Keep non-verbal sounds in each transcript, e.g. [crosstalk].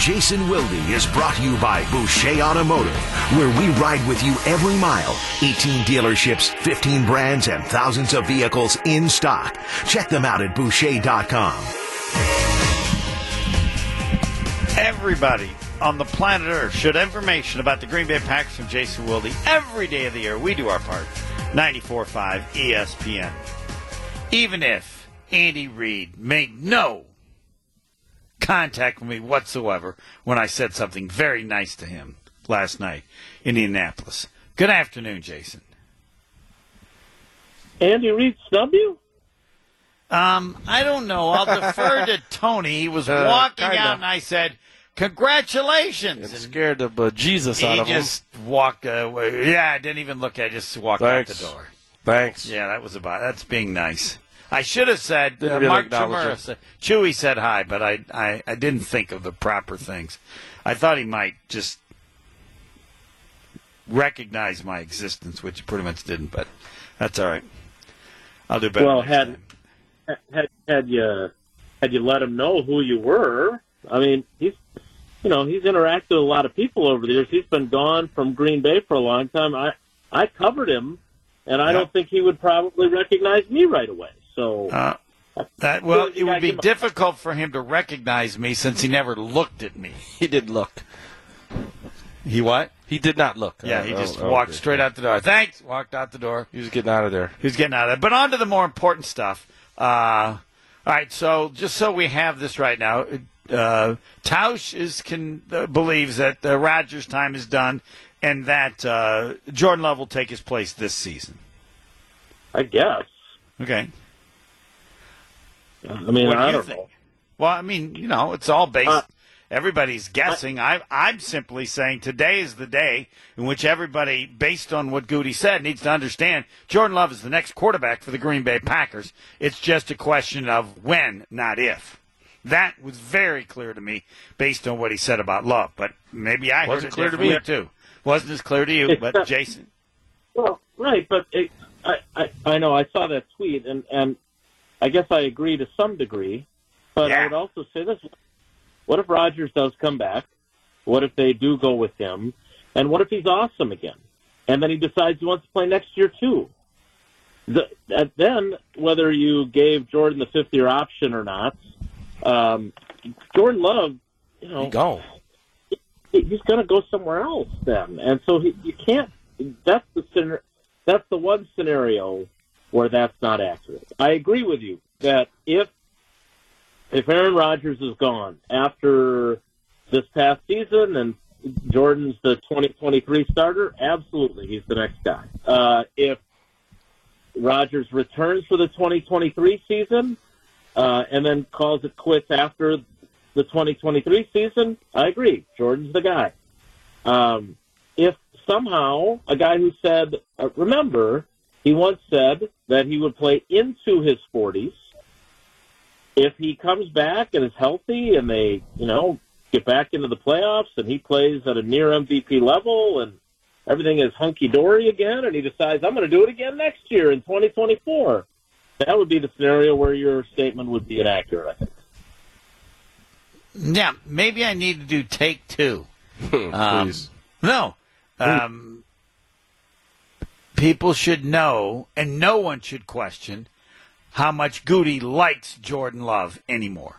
Jason Wilde is brought to you by Boucher Automotive, where we ride with you every mile. 18 dealerships, 15 brands, and thousands of vehicles in stock. Check them out at Boucher.com. Everybody on the planet Earth should information about the Green Bay Packers from Jason Wilde every day of the year. We do our part. 94.5 ESPN. Even if Andy Reid made no contact with me whatsoever when I said something very nice to him last night in Indianapolis. Good afternoon, Jason. Andy Reid snub you? Um, I don't know. I'll defer to [laughs] Tony. He was Uh, walking kinda. out, and I said, "Congratulations!" It And scared the bejesus he out of him. He just walked away. Yeah, I didn't even look. I just walked Thanks. out the door. Thanks. Yeah, that was about. That's being nice. I should have said uh, Mark acknowledge said, Chewy said hi, but I, I I didn't think of the proper things. I thought he might just recognize my existence, which he pretty much didn't. But that's all right. I'll do better. Well, had- time. Had had you had you let him know who you were? I mean, he's you know he's interacted with a lot of people over the years. He's been gone from Green Bay for a long time. I I covered him, and I Yeah. don't think he would probably recognize me right away. So Uh, that well, You it would be give him- difficult for him to recognize me since he never looked at me. He did look. He what? He did not look. Yeah, he just oh, walked okay. straight out the door. Thanks. Walked out the door. He was getting out of there. He was getting out of there. But on to the more important stuff. Uh, all right, so just so we have this right now, uh, Tausch is can uh, believes that uh, Rodgers' time is done, and that uh, Jordan Love will take his place this season. I guess. Okay. I mean, what do I you don't think? know. Well, I mean, you know, it's all based. Uh, everybody's guessing. I, I'm simply saying today is the day in which everybody, based on what Goody said, needs to understand Jordan Love is the next quarterback for the Green Bay Packers. It's just a question of when, not if. That was very clear to me based on what he said about Love. But maybe I Wasn't heard clear to differently me. too. Wasn't as clear to you, It's but not- Jason. Well, right, but it, I, I I know I saw that tweet, and and I guess I agree to some degree, but I would also say this: What if Rodgers does come back? What if they do go with him? And what if he's awesome again? And then he decides he wants to play next year too. The, and then whether you gave Jordan the fifth year option or not, um, Jordan Love, you know, he- he's going to go somewhere else then, and so he, you can't. That's the that's the one scenario where that's not accurate. I agree with you that if if Aaron Rodgers is gone after this past season and Jordan's the 2023 starter, absolutely he's the next guy. Uh, if Rodgers returns for the 2023 season uh, and then calls it quits after the 2023 season, I agree. Jordan's the guy. Um, if somehow a guy who said, uh, remember, he once said that he would play into his 40s. If he comes back and is healthy and they, you know, get back into the playoffs and he plays at a near MVP level and everything is hunky dory again and he decides, I'm going to do it again next year in 2024, that would be the scenario where your statement would be inaccurate, I think. Yeah, maybe I need to do take two. [laughs] Um, Please. No. Um, people should know, and no one should question, how much Goody likes Jordan Love anymore.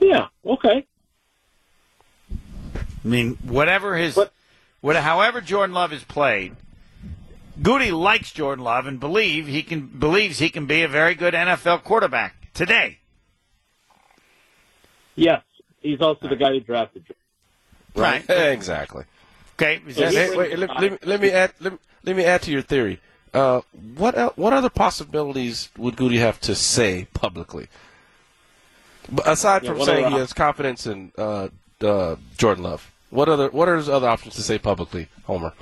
Yeah, okay. I mean, whatever his, But- what, however Jordan Love is played, Goody likes Jordan Love and believe he can believes he can be a very good NFL quarterback today. Yes, he's also the guy who drafted you. Right. [laughs] exactly. Okay. Is that- he- Hey, wait, let, let me, let me add let me, let me add to your theory. Uh, what el- what other possibilities would Goody have to say publicly? But aside Yeah, from saying he op- has confidence in uh, uh, Jordan Love, what other what are his other options to say publicly, Homer?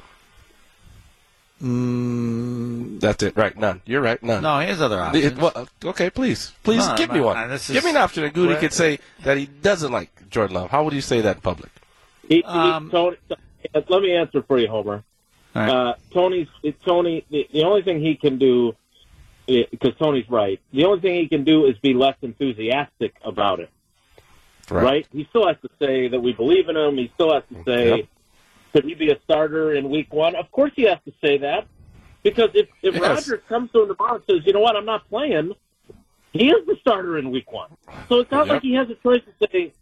Mm, That's it, right? None. You're right. None. no, here's other options. it- well, okay, please, please No, give me one. this give me an option that Goody could say that he doesn't like Jordan Love. How would you say that in public? He, he, Um, Tony, let me answer for you, Homer. Right. Uh, Tony's Tony. The, the only thing he can do, because Tony's right. The only thing he can do is be less enthusiastic about it. right. Right. He still has to say that we believe in him. He still has to say, Yep. could he be a starter in week one? Of course he has to say that. Because if, if Yes. Rodgers comes to him tomorrow and says, you know what, I'm not playing, he is the starter in week one. So it's not Yep. like he has a choice to say,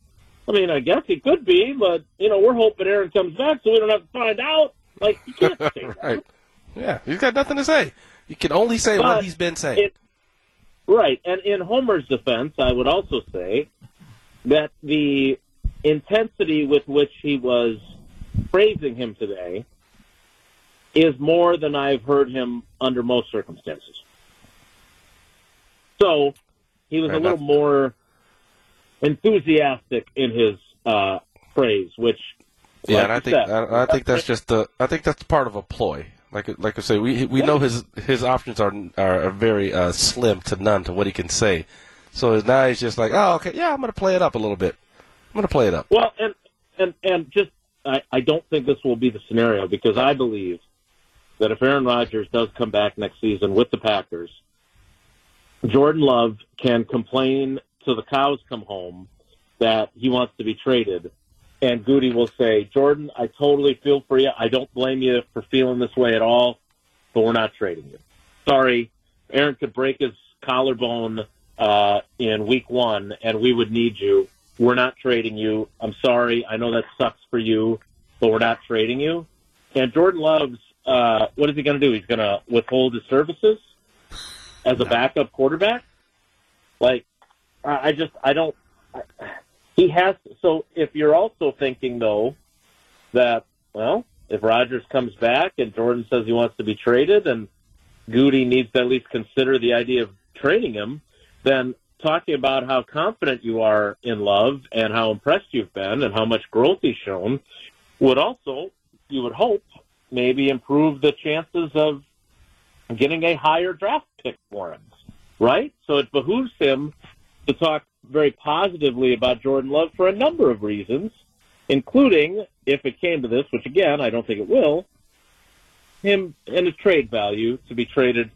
I mean, I guess he could be, but, you know, we're hoping Aaron comes back so we don't have to find out. Like, he can't [laughs] say that. Yeah, he's got nothing to say. You can only say what he's been saying. it- Right. And in Homer's defense, I would also say that the intensity with which he was praising him today is more than I've heard him under most circumstances. So he was a little more enthusiastic in his uh, praise, which yeah, like and I think said, I, I think that's just the I think that's part of a ploy. Like like I say, we we know his his options are are, are very uh, slim to none to what he can say. So now he's just like, oh okay, yeah, I'm gonna play it up a little bit. I'm gonna play it up. Well, and and and just I, I don't think this will be the scenario because I believe that if Aaron Rodgers does come back next season with the Packers, Jordan Love can complain till the cows come home that he wants to be traded, and Goody will say, "Jordan, I totally feel for you. I don't blame you for feeling this way at all, but we're not trading you. Sorry, Aaron could break his collarbone uh, in week one, and we would need you." we're not trading you. I'm sorry. I know that sucks for you, but we're not trading you. And Jordan Love's, uh, what is he going to do? He's going to withhold his services as a backup quarterback? Like, I just, I don't, I, he has, so if you're also thinking though that, well, if Rodgers comes back and Jordan says he wants to be traded and Goody needs to at least consider the idea of trading him, then talking about how confident you are in love and how impressed you've been and how much growth he's shown would also, you would hope, maybe improve the chances of getting a higher draft pick for him, right? So it behooves him to talk very positively about Jordan Love for a number of reasons, including, if it came to this, which again, I don't think it will, him and a trade value to be traded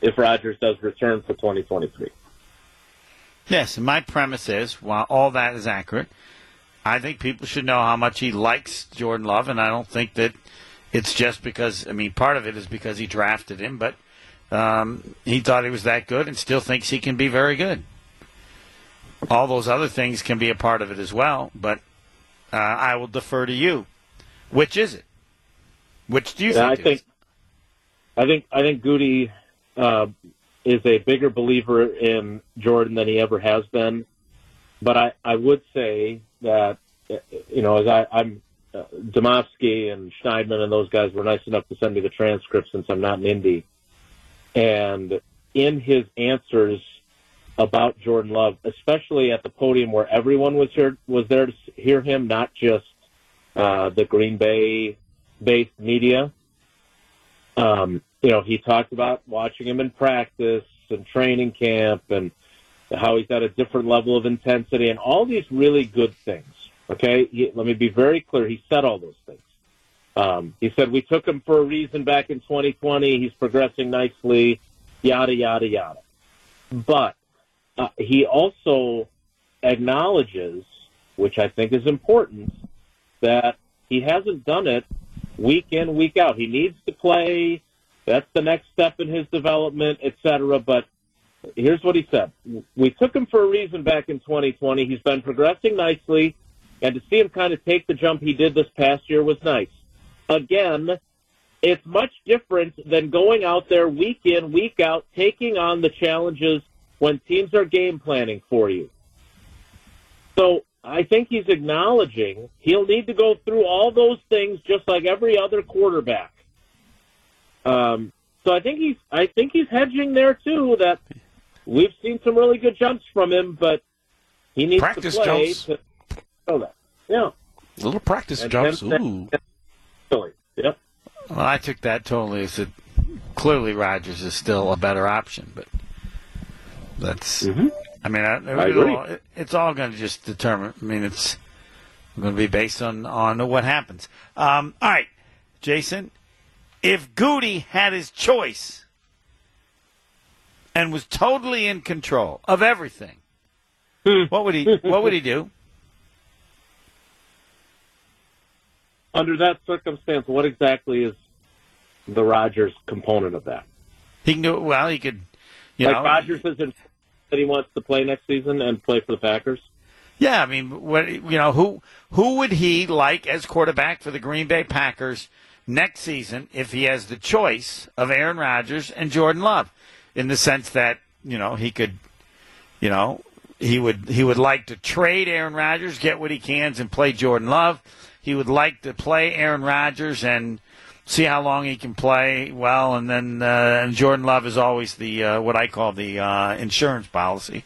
if Rodgers does return for 2023. Yes, and my premise is, while all that is accurate, I think people should know how much he likes Jordan Love, and I don't think that it's just because. I mean, part of it is because he drafted him, but um, he thought he was that good, and still thinks he can be very good. All those other things can be a part of it as well, but uh, I will defer to you. Which is it? Which do you Yeah, I think? it think? I think I think Goody uh, is a bigger believer in Jordan than he ever has been. But I, I would say that you know as I, I'm uh, Demovsky and Schneidman and those guys were nice enough to send me the transcript since I'm not in Indy, and in his answers about Jordan Love, especially at the podium where everyone was here was there to hear him, not just uh, the Green Bay based media. Um, you know, he talked about watching him in practice and training camp and how he's at a different level of intensity and all these really good things. Okay, he, let me be very clear. He said all those things. Um, he said we took him for a reason back in 2020. He's progressing nicely, yada yada yada. But uh, he also acknowledges, which I think is important, that he hasn't done it week in, week out. He needs to play. That's the next step in his development, et cetera. But here's what he said. We took him for a reason back in 2020. He's been progressing nicely, and to see him kind of take the jump he did this past year was nice. Again, it's much different than going out there week in, week out, taking on the challenges when teams are game planning for you. So I think he's acknowledging he'll need to go through all those things just like every other quarterback. Um, so I think he's I think he's hedging there too. That we've seen some really good jumps from him, but he needs Practice to play jumps. to show that. Yeah, Little practice And jumps. then- Ooh. really. Yep. Well, I took that totally as that clearly Rodgers is still a better option, but that's. Mm-hmm. I mean, I, I all, it's all going to just determine. I mean, it's going to be based on on what happens. Um, all right, Jason, if Goody had his choice and was totally in control of everything, hmm. what would he what would he do? [laughs] Under that circumstance, what exactly is the Rodgers component of that? He can do it well. He could, you like know, Rodgers is in that he wants to play next season and play for the Packers. Yeah, I mean, what you know, who who would he like as quarterback for the Green Bay Packers next season if he has the choice of Aaron Rodgers and Jordan Love, in the sense that you know he could, you know, he would he would like to trade Aaron Rodgers, get what he can, and play Jordan Love. He would like to play Aaron Rodgers and see how long he can play well, and then uh, and Jordan Love is always the uh, what I call the uh, insurance policy.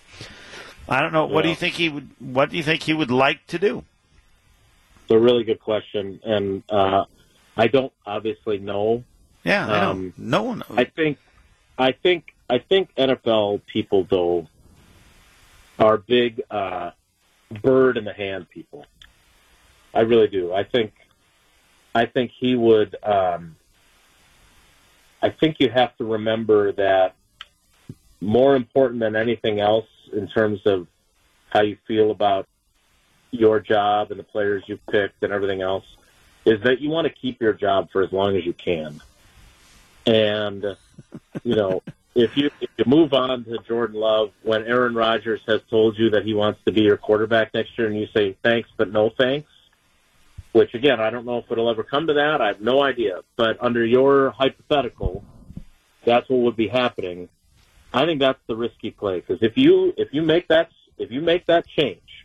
I don't know. What do you think he would? What do you think he would like to do? It's a really good question, and uh, I don't obviously know. Yeah. Um, no one. Knows. I think, I think, I think NFL people though are big uh, bird in the hand people. I really do. I think, I think he would. Um, I think you have to remember that more important than anything else in terms of how you feel about your job and the players you've picked and everything else is that you want to keep your job for as long as you can. And you know, [laughs] if you if you move on to Jordan Love when Aaron Rodgers has told you that he wants to be your quarterback next year and you say thanks but no thanks, which again, I don't know if it'll ever come to that. I have no idea. But under your hypothetical, that's what would be happening. I think that's the risky play because if you if you make that if you make that change,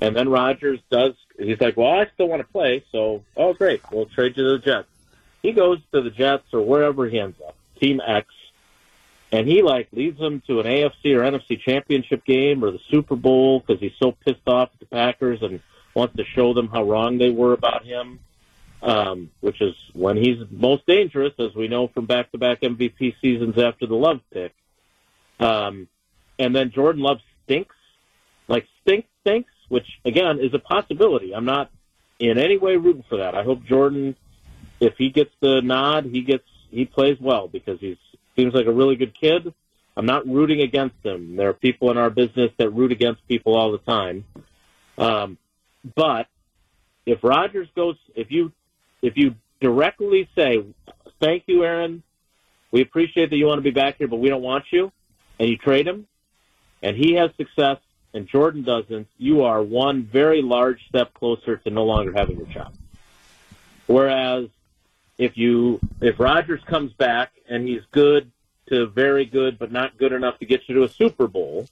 and then Rodgers does, he's like, well, I still want to play, so oh great, we'll trade you to the Jets. He goes to the Jets or wherever he ends up, Team X, and he like leads them to an AFC or NFC championship game or the Super Bowl because he's so pissed off at the Packers and wants to show them how wrong they were about him. Um, which is when he's most dangerous, as we know from back-to-back MVP seasons after the Love pick. Um, and then Jordan Love stinks, like stinks, stinks, which again is a possibility. I'm not in any way rooting for that. I hope Jordan, if he gets the nod, he gets he plays well because he seems like a really good kid. I'm not rooting against him. There are people in our business that root against people all the time. Um, but if Rodgers goes, if you if you directly say, "Thank you, Aaron, we appreciate that you want to be back here, but we don't want you," and you trade him, and he has success and Jordan doesn't, you are one very large step closer to no longer having your job. Whereas if you if Rodgers comes back and he's good to very good but not good enough to get you to a Super Bowl,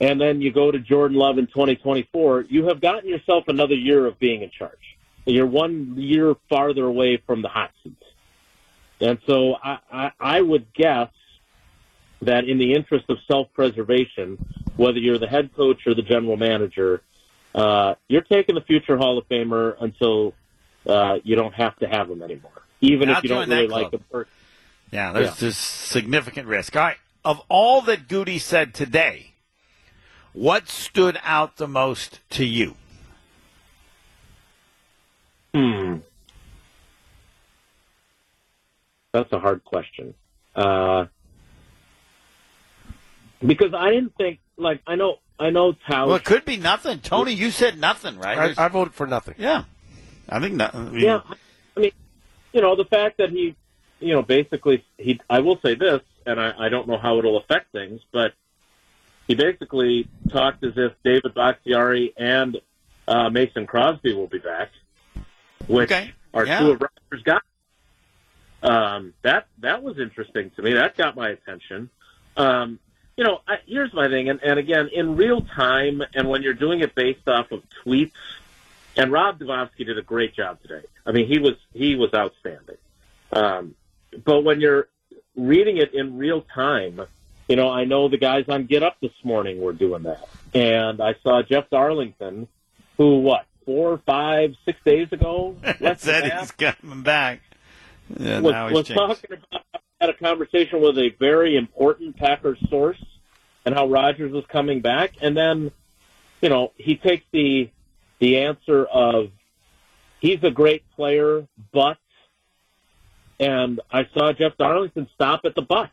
and then you go to Jordan Love in 2024, you have gotten yourself another year of being in charge. You're one year farther away from the hot seat. And so I, I, I would guess that in the interest of self-preservation, whether you're the head coach or the general manager, uh, you're taking the future Hall of Famer until uh, you don't have to have him anymore, even if you don't really like him. Yeah, there's Yeah. this significant risk. All right, of all that Goody said today, what stood out the most to you? Hmm. That's a hard question. Uh, because I didn't think like I know I know Tausch. Well, it could be nothing. Tony, you said nothing, right? I, I voted for nothing. yeah, I think nothing. Yeah, I mean, you know, the fact that he, you know, basically he. I will say this, and I, I don't know how it'll affect things, but he basically talked as if David Bakhtiari and uh, Mason Crosby will be back, which Okay, are yeah. two of Rodgers' guys. Um, that that was interesting to me. That got my attention. Um, you know, I, here's my thing, and, and again, in real time, and when you're doing it based off of tweets, and Rob Demovsky did a great job today. I mean, he was he was outstanding. Um, but when you're reading it in real time, you know, I know the guys on Get Up this morning were doing that, and I saw Jeff Darlington, who what four, five, six days ago [laughs] said he's coming back. Yeah, was, now he's was talking about had a conversation with a very important Packers source and how Rodgers was coming back, and then you know he takes the the answer of he's a great player, but and I saw Jeff Darlington stop at the but.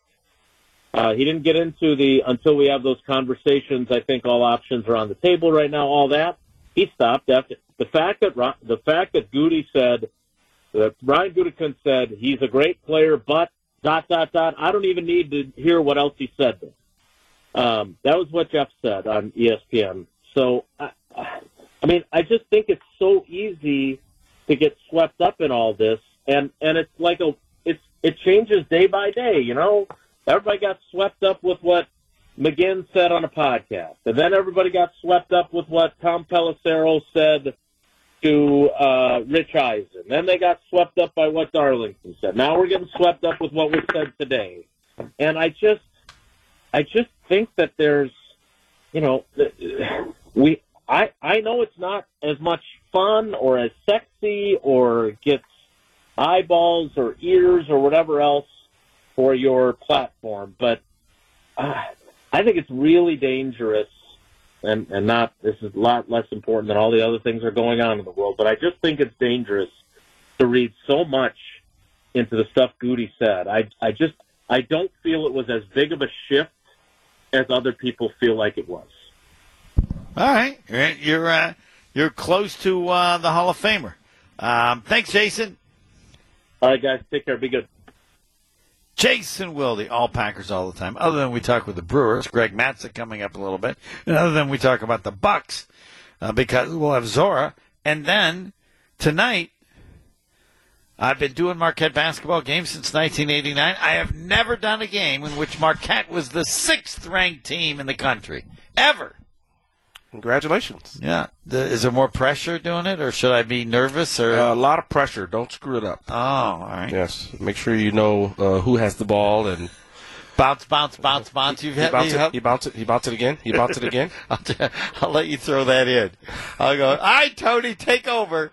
Uh, he didn't get into the until we have those conversations. I think all options are on the table right now. All that, he stopped after the fact that the fact that Goody said that Brian Gutekunst said he's a great player, but dot dot dot. I don't even need to hear what else he said. Um, that was what Jeff said on ESPN. So, I, I mean, I just think it's so easy to get swept up in all this, and and it's like a it's it changes day by day. You know, everybody got swept up with what McGinn said on a podcast, and then everybody got swept up with what Tom Pelissero said to uh, Rich Eisen. Then they got swept up by what Darlington said. Now we're getting swept up with what was said today, and I just, I just think that there's, you know, [sighs] we. I I know it's not as much fun or as sexy or gets eyeballs or ears or whatever else for your platform, but uh, I think it's really dangerous and and not this is a lot less important than all the other things that are going on in the world. But I just think it's dangerous to read so much into the stuff Goody said. I I just I don't feel it was as big of a shift as other people feel like it was. All right, you're you're, uh, you're close to uh, the Hall of Famer. Um, thanks, Jason. All right, guys, take care. Be good. Jason Wilde, all Packers all the time. Other than we talk with the Brewers, Greg Matzek coming up a little bit, and other than we talk about the Bucks, uh, because we'll have Zora, and then tonight. I've been doing Marquette basketball games since 1989. I have never done a game in which Marquette was the sixth ranked team in the country ever. Congratulations. Yeah. The, is there more pressure doing it, or should I be nervous? Or Uh, a lot of pressure. Don't screw it up. oh, all right. Yes. Make sure you know uh, who has the ball and Bounce, bounce, bounce, bounce. You've hit me. it. He bounce it. He bounce it again. He bounce it again. [laughs] I'll, t- I'll let you throw that in. I'll go. All right, Tony, take over.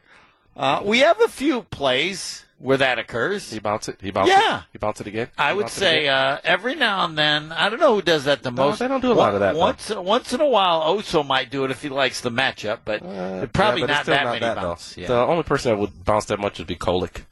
Uh, we have a few plays where that occurs. He bounce it. He bounce Yeah. it. He bounce it again. I would say uh, every now and then. I don't know who does that the No, most. they don't do a lot of that, though. Once, once in a while, Oso might do it if he likes the matchup, but Uh, probably yeah, but not that not many that, bounces. Yeah. The only person that would bounce that much would be Kolek.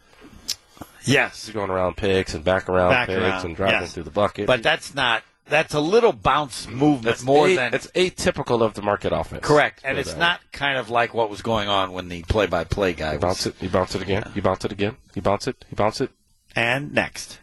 yes, He's going around picks and back around Back picks around, and driving yes. through the bucket. but that's not. That's a little bounce movement that's more a- than it's atypical of the Marquette offense. correct, and it's not kind of like what was going on when the play-by-play guy was. bounce it. He bounce it again. He bounce it again. He bounce it. He bounce it. And next.